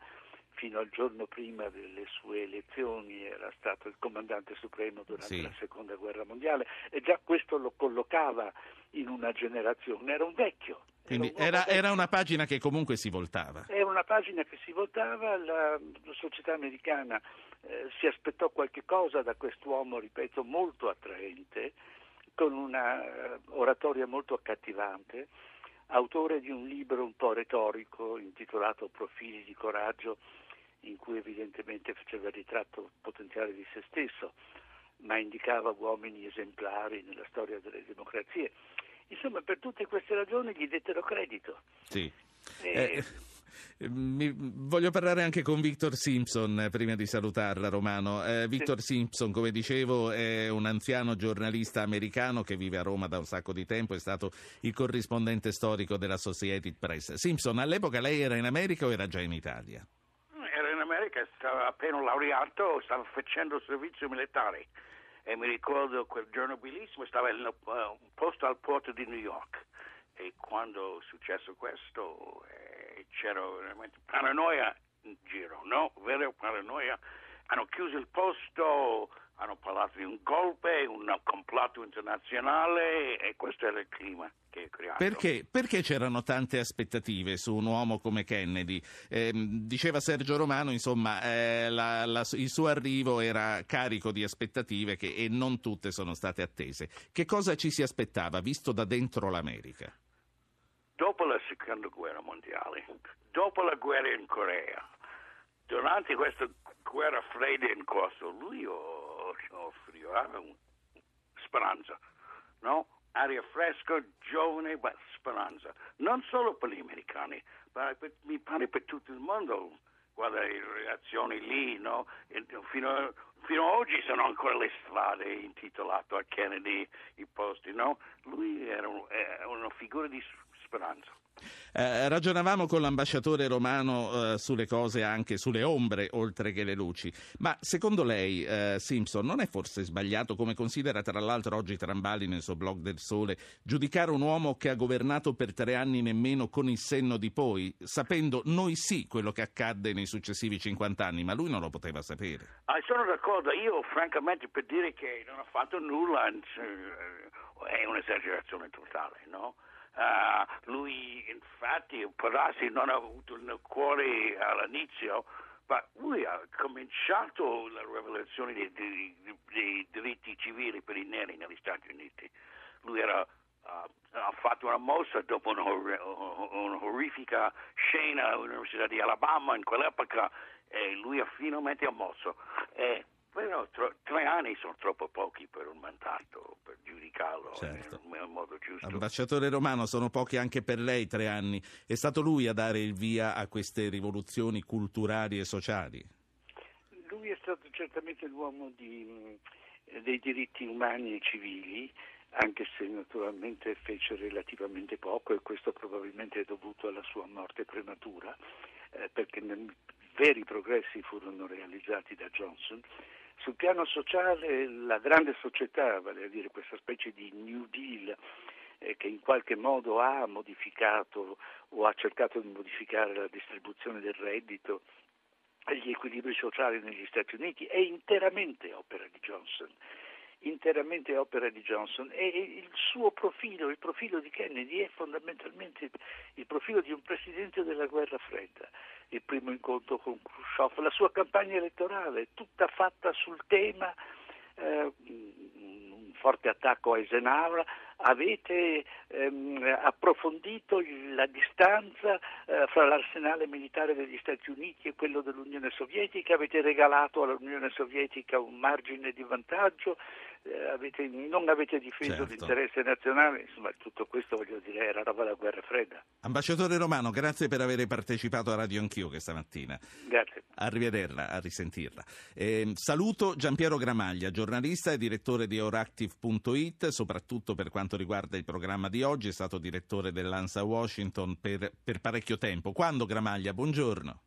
fino al giorno prima delle sue elezioni era stato il comandante supremo durante Sì. la seconda guerra mondiale e già questo lo collocava in una generazione, era un vecchio. Quindi era, era una pagina che comunque si voltava. Era una pagina che si voltava, la, la società americana eh, si aspettò qualche cosa da quest'uomo, ripeto, molto attraente, con una eh, oratoria molto accattivante, autore di un libro un po' retorico intitolato Profili di coraggio, in cui evidentemente faceva il ritratto potenziale di se stesso, ma indicava uomini esemplari nella storia delle democrazie. Insomma, per tutte queste ragioni gli dettero credito. Sì. E- Eh, mi- voglio parlare anche con Victor Simpson eh, prima di salutarla, Romano. Eh, Victor Simpson, come dicevo, è un anziano giornalista americano che vive a Roma da un sacco di tempo, è stato il corrispondente storico dell'Associated Press. Simpson, all'epoca lei era in America o era già in Italia? Era in America, stava appena laureato, stava facendo il servizio militare e mi ricordo quel giorno bellissimo, stava in un posto al porto di New York e quando è successo questo eh, c'era veramente paranoia in giro, no? Vero paranoia. Hanno chiuso il posto, hanno parlato di un golpe, un complotto internazionale e questo era il clima che è creato. Perché, perché c'erano tante aspettative su un uomo come Kennedy? Ehm, diceva Sergio Romano, insomma, eh, la- la- il suo arrivo era carico di aspettative che, e non tutte sono state attese. Che cosa ci si aspettava, visto da dentro l'America? Seconda guerra mondiale, dopo la guerra in Corea, durante questa guerra fredda in corso, lui offriva speranza, no? Aria fresca, giovane, ma speranza. Non solo per gli americani, ma per, mi pare per tutto il mondo. Guarda le reazioni lì, no? Fino, fino ad oggi sono ancora le strade intitolate a Kennedy, i posti, no? Lui era, un, era una figura di speranza. Eh, ragionavamo con l'ambasciatore romano eh, sulle cose anche sulle ombre oltre che le luci, ma secondo lei eh, Simpson non è forse sbagliato, come considera tra l'altro oggi Trambali nel suo blog del Sole, giudicare un uomo che ha governato per tre anni nemmeno con il senno di poi, sapendo noi sì quello che accadde nei successivi 50 anni, ma lui non lo poteva sapere? Ah, sono d'accordo, io francamente per dire che non ha fatto nulla eh, è un'esagerazione totale, no? Uh, lui infatti può darsi non ha avuto il cuore all'inizio, ma lui ha cominciato la rivelazione dei, dei, dei diritti civili per i neri negli Stati Uniti. Lui era, uh, ha fatto una mossa dopo un'orrifica scena all'Università di Alabama in quell'epoca e lui ha finalmente mosso. E però tro- tre anni sono troppo pochi per un mandato, per giudicarlo certo. nel, nel, modo giusto. Ambasciatore Romano, sono pochi anche per lei tre anni. È stato lui a dare il via a queste rivoluzioni culturali e sociali? Lui è stato certamente l'uomo di, dei diritti umani e civili, anche se naturalmente fece relativamente poco e questo probabilmente è dovuto alla sua morte prematura, eh, perché veri progressi furono realizzati da Johnson sul piano sociale la grande società, vale a dire questa specie di New Deal eh, che in qualche modo ha modificato o ha cercato di modificare la distribuzione del reddito e gli equilibri sociali negli Stati Uniti, è interamente opera di Johnson interamente opera di Johnson. E il suo profilo, il profilo di Kennedy è fondamentalmente il profilo di un presidente della guerra fredda, il primo incontro con Khrushchev, la sua campagna elettorale tutta fatta sul tema eh, un forte attacco a Eisenhower, avete ehm, approfondito la distanza eh, fra l'arsenale militare degli Stati Uniti e quello dell'Unione Sovietica, avete regalato all'Unione Sovietica un margine di vantaggio, eh, avete, non avete difeso certo. l'interesse nazionale, insomma tutto questo voglio dire era roba da guerra fredda. Ambasciatore Romano, grazie per aver partecipato a Radio Anch'io questa mattina. Grazie. Arrivederla, a risentirla. Eh, saluto Giampiero Gramaglia, giornalista e direttore di Euractiv.it, soprattutto per quanto riguarda il programma di oggi, è stato direttore dell'ANSA Washington per, per parecchio tempo. Quando Gramaglia? Buongiorno.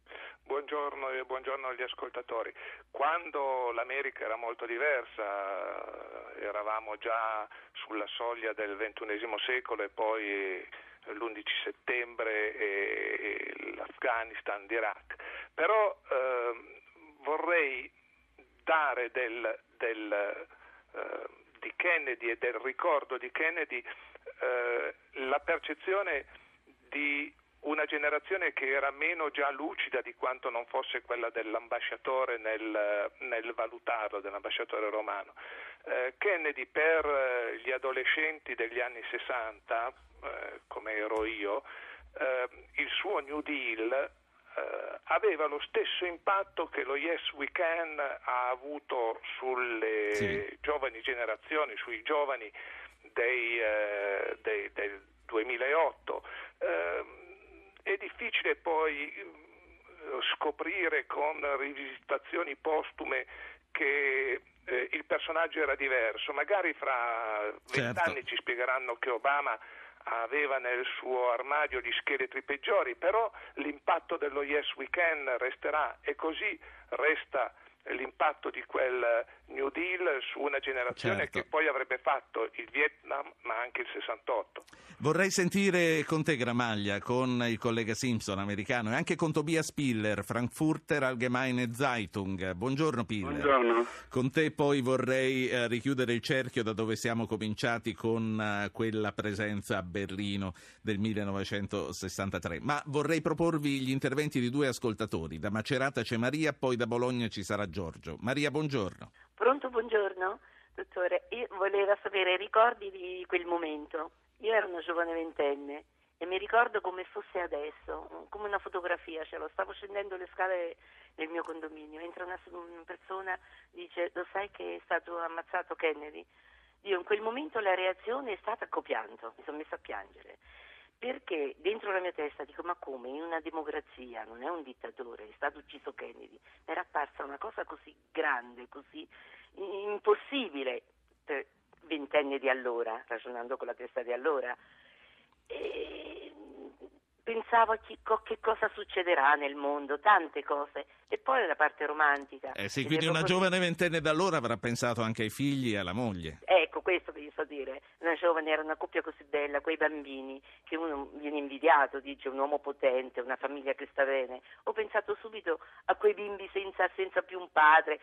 Buongiorno e buongiorno agli ascoltatori. Quando l'America era molto diversa, eravamo già sulla soglia del XXI secolo e poi l'11 settembre e, l'Afghanistan, l'Iraq. Però eh, vorrei dare del, del, eh, di Kennedy e del ricordo di Kennedy eh, la percezione di una generazione che era meno già lucida di quanto non fosse quella dell'ambasciatore nel, nel valutarlo, dell'ambasciatore romano. Eh, Kennedy per eh, gli adolescenti degli anni 60, eh, come ero io, eh, il suo New Deal eh, aveva lo stesso impatto che lo Yes We Can ha avuto sulle sì. giovani generazioni, sui giovani dei, eh, dei, del 2008 è difficile poi eh, scoprire con rivisitazioni postume che eh, il personaggio era diverso. Magari fra vent'anni certo. ci spiegheranno che Obama aveva nel suo armadio gli scheletri peggiori, però l'impatto dello Yes We Can resterà e così resta l'impatto di quel New Deal su una generazione certo. che poi avrebbe fatto il Vietnam ma anche il 68. Vorrei sentire con te Gramaglia, con il collega Simpson americano e anche con Tobias Piller, Frankfurter Allgemeine Zeitung. Buongiorno Piller. Buongiorno. Con te poi vorrei eh, richiudere il cerchio da dove siamo cominciati con eh, quella presenza a Berlino del 1963, ma vorrei proporvi gli interventi di due ascoltatori. Da Macerata c'è Maria, poi da Bologna ci sarà Giorgio. Maria, buongiorno. Pronto, buongiorno, dottore. Io volevo sapere i ricordi di quel momento. Io ero una giovane ventenne e mi ricordo come fosse adesso, come una fotografia, ce lo stavo scendendo le scale del mio condominio, entra una, una persona, dice lo sai che è stato ammazzato Kennedy? Io in quel momento la reazione è stata copiando, mi sono messa a piangere perché dentro la mia testa dico ma come in una democrazia non è un dittatore, è stato ucciso Kennedy, mi era apparsa una cosa così grande, così impossibile per ventenni di allora, ragionando con la testa di allora. E pensavo a chi, che cosa succederà nel mondo, tante cose, e poi la parte romantica. Eh sì, quindi una giovane ventenne da allora avrà pensato anche ai figli e alla moglie. Ecco, dire, una giovane era una coppia così bella, quei bambini, che uno viene invidiato, dice un uomo potente, una famiglia che sta bene. Ho pensato subito a quei bimbi senza, senza più un padre.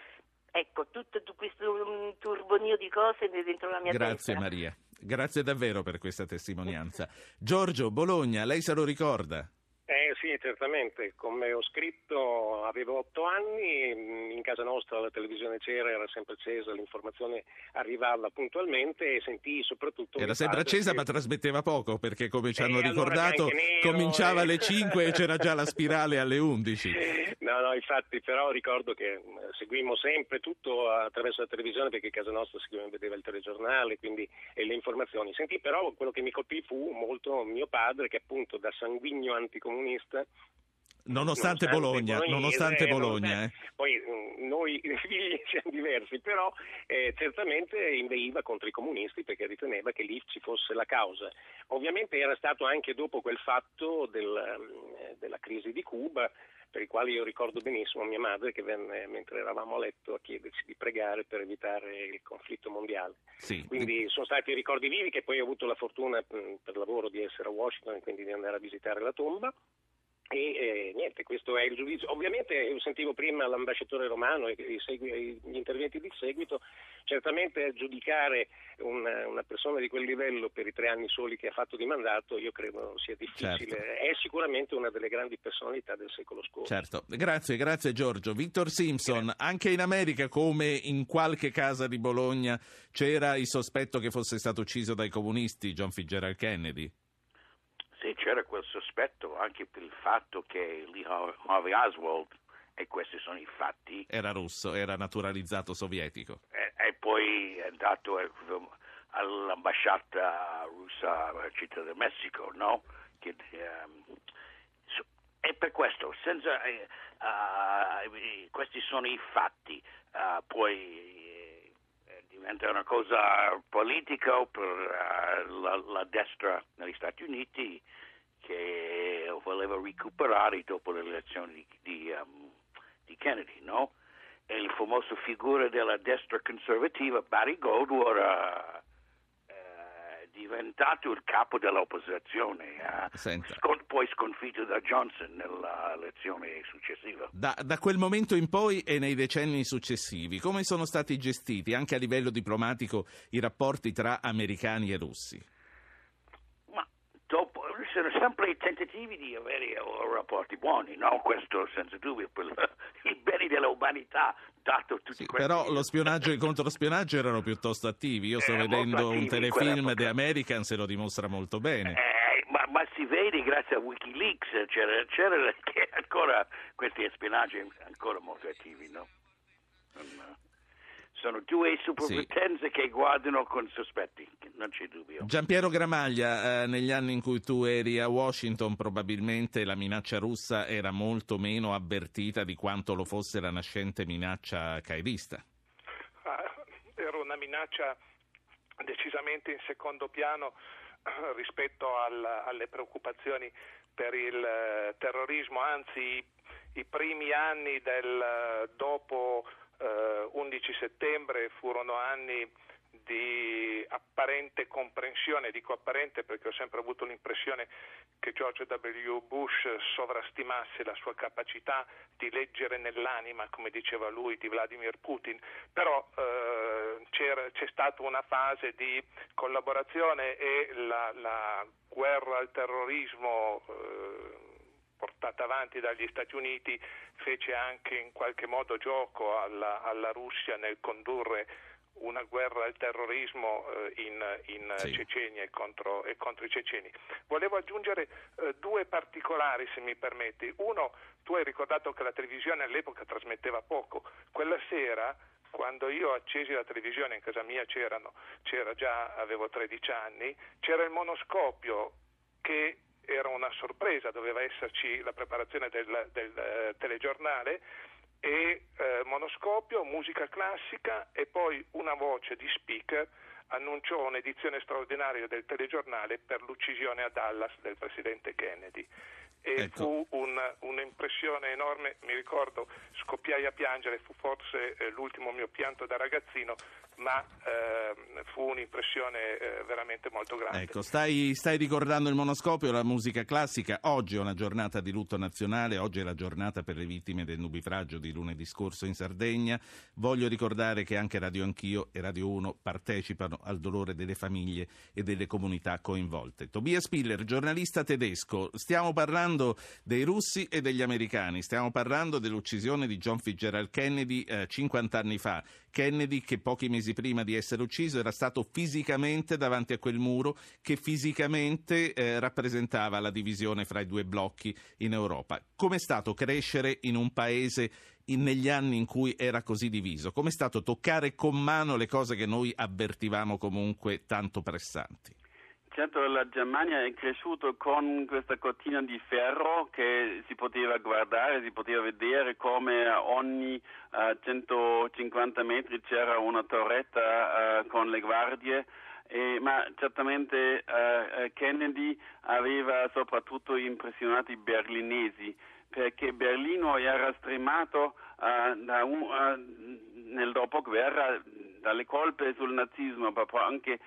Ecco, tutto, questo turbonio di cose dentro la mia Grazie testa. Grazie Maria. Grazie davvero per questa testimonianza. Giorgio, Bologna, lei se lo ricorda? Eh sì, certamente, come ho scritto avevo otto anni, in casa nostra la televisione c'era, era sempre accesa, l'informazione arrivava puntualmente e sentii soprattutto... Era sempre accesa che... ma trasmetteva poco perché come ci hanno eh, ricordato allora cominciava e... alle 5 e c'era già la spirale alle 11. No, no, infatti però ricordo che eh, seguimmo sempre tutto attraverso la televisione perché casa nostra si vedeva il telegiornale quindi, e le informazioni. Sentì però quello che mi colpì fu molto mio padre che appunto da sanguigno anticomunista Nonostante, nonostante Bologna, Bologna, nonostante eh, Bologna eh. poi mh, noi figli siamo diversi, però eh, certamente inveiva contro i comunisti perché riteneva che lì ci fosse la causa. Ovviamente era stato anche dopo quel fatto del, della crisi di Cuba, per il quale io ricordo benissimo mia madre che venne mentre eravamo a letto a chiederci di pregare per evitare il conflitto mondiale. Sì. Quindi sono stati ricordi vivi che poi ho avuto la fortuna per lavoro di essere a Washington e quindi di andare a visitare la tomba. E eh, niente, questo è il giudizio. Ovviamente io sentivo prima l'ambasciatore romano e gli interventi di seguito, certamente giudicare una, una, persona di quel livello per i tre anni soli che ha fatto di mandato io credo sia difficile. Certo. È sicuramente una delle grandi personalità del secolo scorso. Certo, grazie, grazie Giorgio. Victor Simpson, grazie. anche in America come in qualche casa di Bologna c'era il sospetto che fosse stato ucciso dai comunisti John Fitzgerald Kennedy? Sì, c'era quel sospetto anche per il fatto che Lee Harvey Oswald, e questi sono i fatti, era russo, era naturalizzato sovietico. E, e poi è andato all'ambasciata russa alla città del Messico, no? Che, um, so, e per questo, senza, uh, questi sono i fatti, uh, poi diventa una cosa politica per uh, la, la, destra negli Stati Uniti che voleva recuperare dopo le elezioni di, di, um, di Kennedy, no? E il famoso figura della destra conservativa, Barry Goldwater, è diventato il capo dell'opposizione, uh, scon- poi sconfitto da Johnson nella elezione successiva. Da, da, quel momento in poi e nei decenni successivi, come sono stati gestiti anche a livello diplomatico i rapporti tra americani e russi? Sono sempre i tentativi di avere rapporti buoni, no? Questo senza dubbio per i beni dell'umanità, dato tutti sì, questi... Però lo spionaggio e il controspionaggio erano piuttosto attivi. Io sto eh, vedendo un telefilm The American, se lo dimostra molto bene. Eh, ma, ma, si vede grazie a Wikileaks, c'era, c'era che ancora questi spionaggi ancora molto attivi, no? Sono due superpotenze sì. che guardano con sospetti, non c'è dubbio. Giampiero Gramaglia, eh, negli anni in cui tu eri a Washington probabilmente la minaccia russa era molto meno avvertita di quanto lo fosse la nascente minaccia cairista. Ah, era una minaccia decisamente in secondo piano eh, rispetto al, alle preoccupazioni per il eh, terrorismo, anzi i primi anni del eh, dopo eh, 11 settembre furono anni di apparente comprensione, dico apparente perché ho sempre avuto l'impressione che George W. Bush sovrastimasse la sua capacità di leggere nell'anima, come diceva lui, di Vladimir Putin, però eh, c'è stata una fase di collaborazione e la, la guerra al terrorismo eh, portata avanti dagli Stati Uniti fece anche in qualche modo gioco alla, alla Russia nel condurre una guerra al terrorismo eh, in, in Sì. Cecenia e contro, e contro i ceceni. Volevo aggiungere eh, due particolari, se mi permetti. Uno, tu hai ricordato che la televisione all'epoca trasmetteva poco. Quella sera, quando io accesi la televisione, in casa mia c'erano, c'era già, avevo 13 anni, c'era il monoscopio che era una sorpresa, doveva esserci la preparazione del, del, eh, telegiornale e eh, monoscopio, musica classica e poi una voce di speaker annunciò un'edizione straordinaria del telegiornale per l'uccisione a Dallas del presidente Kennedy. E Ecco. fu un- un'impressione enorme, mi ricordo, scoppiai a piangere, fu forse eh, l'ultimo mio pianto da ragazzino, ma ehm, fu un'impressione eh, veramente molto grande. Ecco, stai, stai ricordando il monoscopio, la musica classica. Oggi è una giornata di lutto nazionale, oggi è la giornata per le vittime del nubifragio di lunedì scorso in Sardegna. Voglio ricordare che anche Radio Anch'io e Radio 1 partecipano al dolore delle famiglie e delle comunità coinvolte. Tobias Spiller, giornalista tedesco, stiamo parlando dei russi e degli americani, stiamo parlando dell'uccisione di John Fitzgerald Kennedy eh, 50 anni fa. Kennedy che pochi mesi prima di essere ucciso era stato fisicamente davanti a quel muro che fisicamente eh, rappresentava la divisione fra i due blocchi in Europa. Com'è stato crescere in un paese in- negli anni in cui era così diviso? Com'è stato toccare con mano le cose che noi avvertivamo comunque tanto pressanti? Certo, la Germania è cresciuta con questa cortina di ferro che si poteva guardare, si poteva vedere come ogni eh, 150 metri c'era una torretta eh, con le guardie, e- ma certamente eh, eh, Kennedy aveva soprattutto impressionato i berlinesi perché Berlino era stremato eh, un- eh, nel dopoguerra dalle colpe sul nazismo, poi anche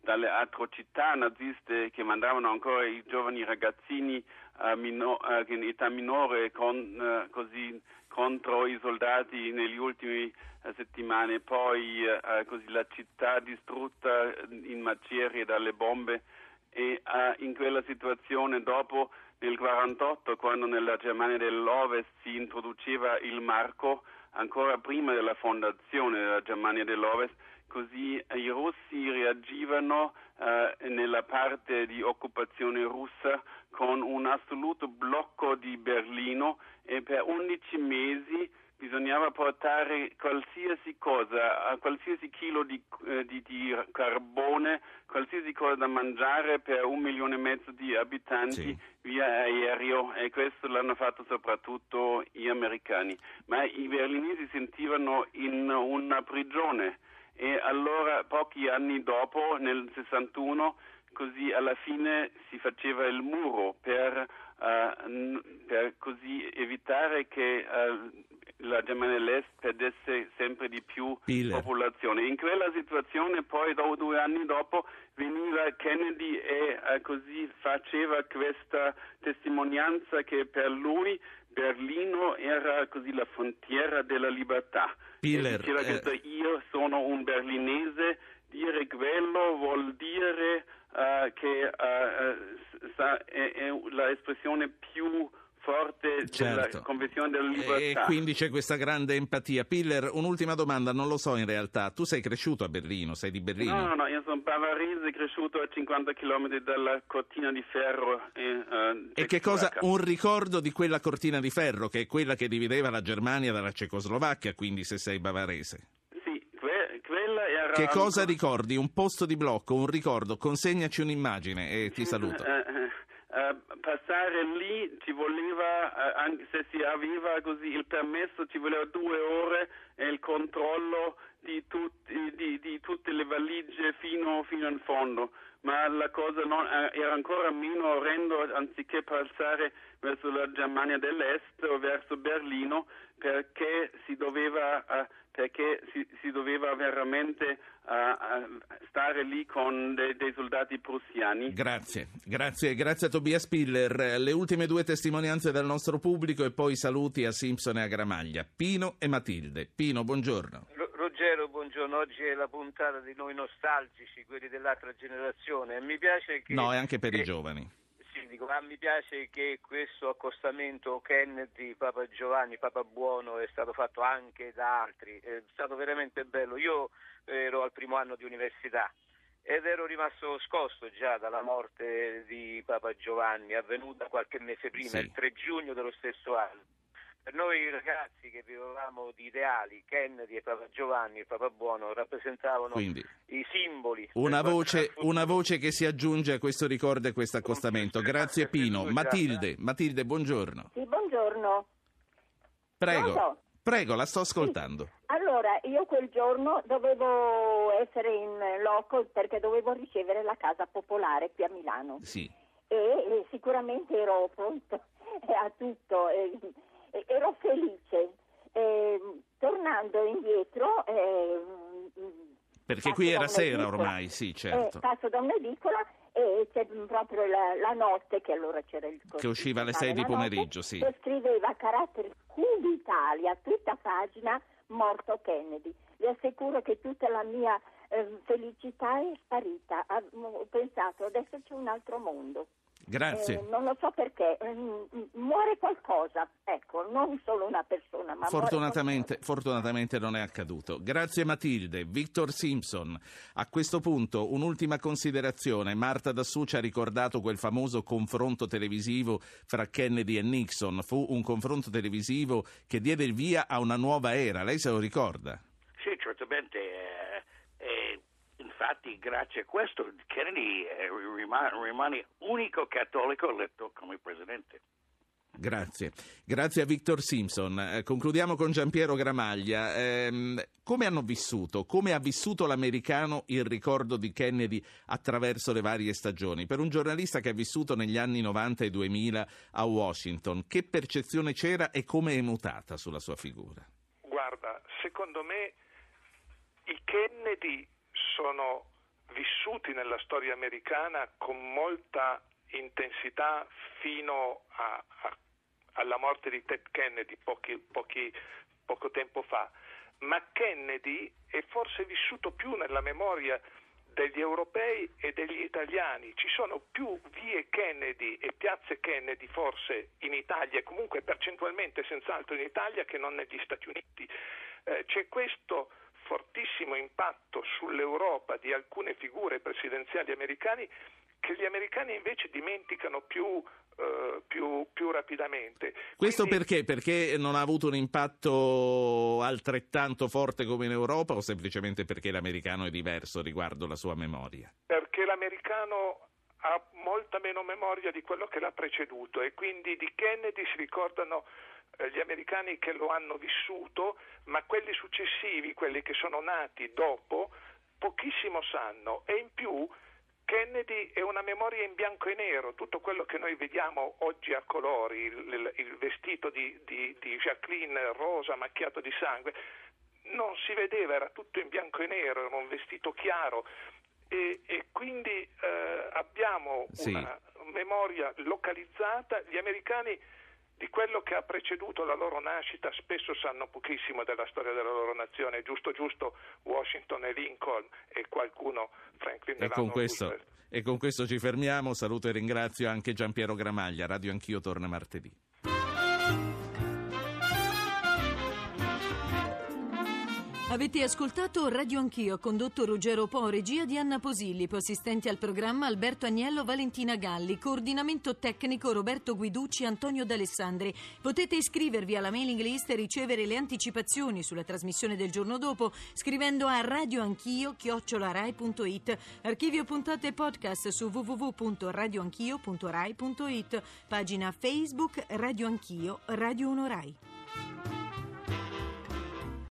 dalle atrocità naziste che mandavano ancora i giovani ragazzini eh, mino- eh, in età minore con, eh, così contro i soldati negli ultimi eh, settimane, poi eh, così la città distrutta in macerie dalle bombe. E in quella situazione dopo nel 48 quando nella Germania dell'Ovest si introduceva il marco ancora prima della fondazione della Germania dell'Ovest così i russi reagivano eh, nella parte di occupazione russa con un assoluto blocco di Berlino e per 11 mesi bisognava portare qualsiasi cosa, qualsiasi chilo di, eh, di- di carbone, qualsiasi cosa da mangiare per un milione e mezzo di abitanti via aereo e questo l'hanno fatto soprattutto gli americani. Ma i berlinesi sentivano in una prigione e allora pochi anni dopo, nel 61, così alla fine si faceva il muro per, eh, per così evitare che eh, la Germania dell'Est perdesse sempre di più Piller. popolazione. In quella situazione poi dopo due anni dopo veniva Kennedy e eh, così faceva questa testimonianza che per lui Berlino era così la frontiera della libertà. Piller, diceva eh, questo, io sono un berlinese, dire quello vuol dire eh, che eh, sa- è, è l'espressione più forte Certo. della convenzione della E libertà. quindi c'è questa grande empatia. Piller, un'ultima domanda, non lo so in realtà. Tu sei cresciuto a Berlino, sei di Berlino? No, no, no, io sono bavarese, cresciuto a 50 km dalla cortina di ferro. E, eh, E che cosa? Un ricordo di quella cortina di ferro, che è quella che divideva la Germania dalla Cecoslovacchia, quindi se sei bavarese. Era... Che cosa ricordi? Un posto di blocco, un ricordo? Consegnaci un'immagine e ti saluto. Eh, eh, eh, passare lì ci voleva, eh, anche se si aveva così il permesso, ci voleva due ore e il controllo di, tutti- di- di tutte le valigie fino, fino in fondo. Ma la cosa non- eh, era ancora meno orrendo anziché passare verso la Germania dell'Est o verso Berlino perché si doveva, perché si, si doveva veramente eh, stare lì con de- dei soldati prussiani. Grazie, grazie, grazie a Tobias Piller. Le ultime due testimonianze del nostro pubblico e poi saluti a Simpson e a Gramaglia. Pino e Matilde. Pino, buongiorno. Ro- Ruggero, buongiorno. Oggi è la puntata di noi nostalgici, quelli dell'altra generazione. E mi piace che. No, è anche per i che- giovani. Sì, dico, ma mi piace che questo accostamento Kennedy, Papa Giovanni, Papa Buono è stato fatto anche da altri, è stato veramente bello. Io ero al primo anno di università ed ero rimasto scosso già dalla morte di Papa Giovanni, avvenuta qualche mese prima, Sì. il 3 giugno dello stesso anno. Per noi ragazzi che vivevamo di ideali, Kennedy e Papa Giovanni, il Papa Buono, rappresentavano Quindi i simboli. una voce, una voce che si aggiunge a questo ricordo e a questo accostamento. Grazie Pino. Matilde, Matilde, buongiorno. Sì, buongiorno. Prego, Pronto? prego, la sto ascoltando. Allora, io quel giorno dovevo essere in loco perché dovevo ricevere la casa popolare qui a Milano Sì. e, e sicuramente ero pronto a tutto, e- e ero felice. E, tornando indietro, eh, Perché qui era sera ormai, sì, eh, certo. passo da un'edicola e c'è proprio la, la notte, che allora c'era il Che usciva alle 6 di la notte, pomeriggio, sì. che scriveva a caratteri Cube Italia, tutta pagina, morto Kennedy. Vi assicuro che tutta la mia eh, felicità è sparita. Ah, Ho pensato, adesso c'è un altro mondo. Grazie. Eh, non lo so perché, eh, m- muore qualcosa, ecco, non solo una persona, ma muore Fortunatamente, fortunatamente non è accaduto. Grazie Matilde. Victor Simpson. A questo punto un'ultima considerazione. Marta Dassù ci ha ricordato quel famoso confronto televisivo fra Kennedy e Nixon. Fu un confronto televisivo che diede il via a una nuova era. Lei se lo ricorda? Sì, certamente. Infatti, grazie a questo, Kennedy eh, rima- rimane unico cattolico eletto come presidente. Grazie. Grazie a Victor Simpson. Eh, concludiamo con Giampiero Gramaglia. Ehm, come hanno vissuto, come ha vissuto l'americano il ricordo di Kennedy attraverso le varie stagioni? Per un giornalista che ha vissuto negli anni 90 e 2000 a Washington, che percezione c'era e come è mutata sulla sua figura? Guarda, secondo me i Kennedy sono vissuti nella storia americana con molta intensità fino a- a- alla morte di Ted Kennedy pochi- pochi- poco tempo fa, ma Kennedy è forse vissuto più nella memoria degli europei e degli italiani. Ci sono più vie Kennedy e piazze Kennedy forse in Italia, comunque percentualmente senz'altro in Italia che non negli Stati Uniti. Eh, c'è questo fortissimo impatto sull'Europa di alcune figure presidenziali americane che gli americani invece dimenticano più, eh, più- più rapidamente. Questo perché? Perché non ha avuto un impatto altrettanto forte come in Europa o semplicemente perché l'americano è diverso riguardo la sua memoria? perché l'americano ha molta meno memoria di quello che l'ha preceduto e quindi di Kennedy si ricordano gli americani che lo hanno vissuto, ma quelli successivi, quelli che sono nati dopo, pochissimo sanno. E in più Kennedy è una memoria in bianco e nero, tutto quello che noi vediamo oggi a colori, il, il- il vestito di, di- di Jacqueline rosa macchiato di sangue, non si vedeva, era tutto in bianco e nero, era un vestito chiaro. E, e quindi eh, abbiamo Sì. una memoria localizzata, gli americani di quello che ha preceduto la loro nascita spesso sanno pochissimo della storia della loro nazione, giusto giusto Washington e Lincoln e qualcuno Franklin E con, questo, e con questo ci fermiamo. Saluto e ringrazio anche Giampiero Gramaglia. Radio Anch'io torna martedì. Avete ascoltato Radio Anch'io, condotto Ruggero Po, regia di Anna Posillipo, assistenti al programma Alberto Agnello, Valentina Galli, coordinamento tecnico Roberto Guiducci, Antonio D'Alessandri. Potete iscrivervi alla mailing list e ricevere le anticipazioni sulla trasmissione del giorno dopo scrivendo a radioanchio chiocciolarai.it. Archivio puntate e podcast su www.radioanchio.rai.it. Pagina Facebook Radio Anch'io, Radio 1 Rai.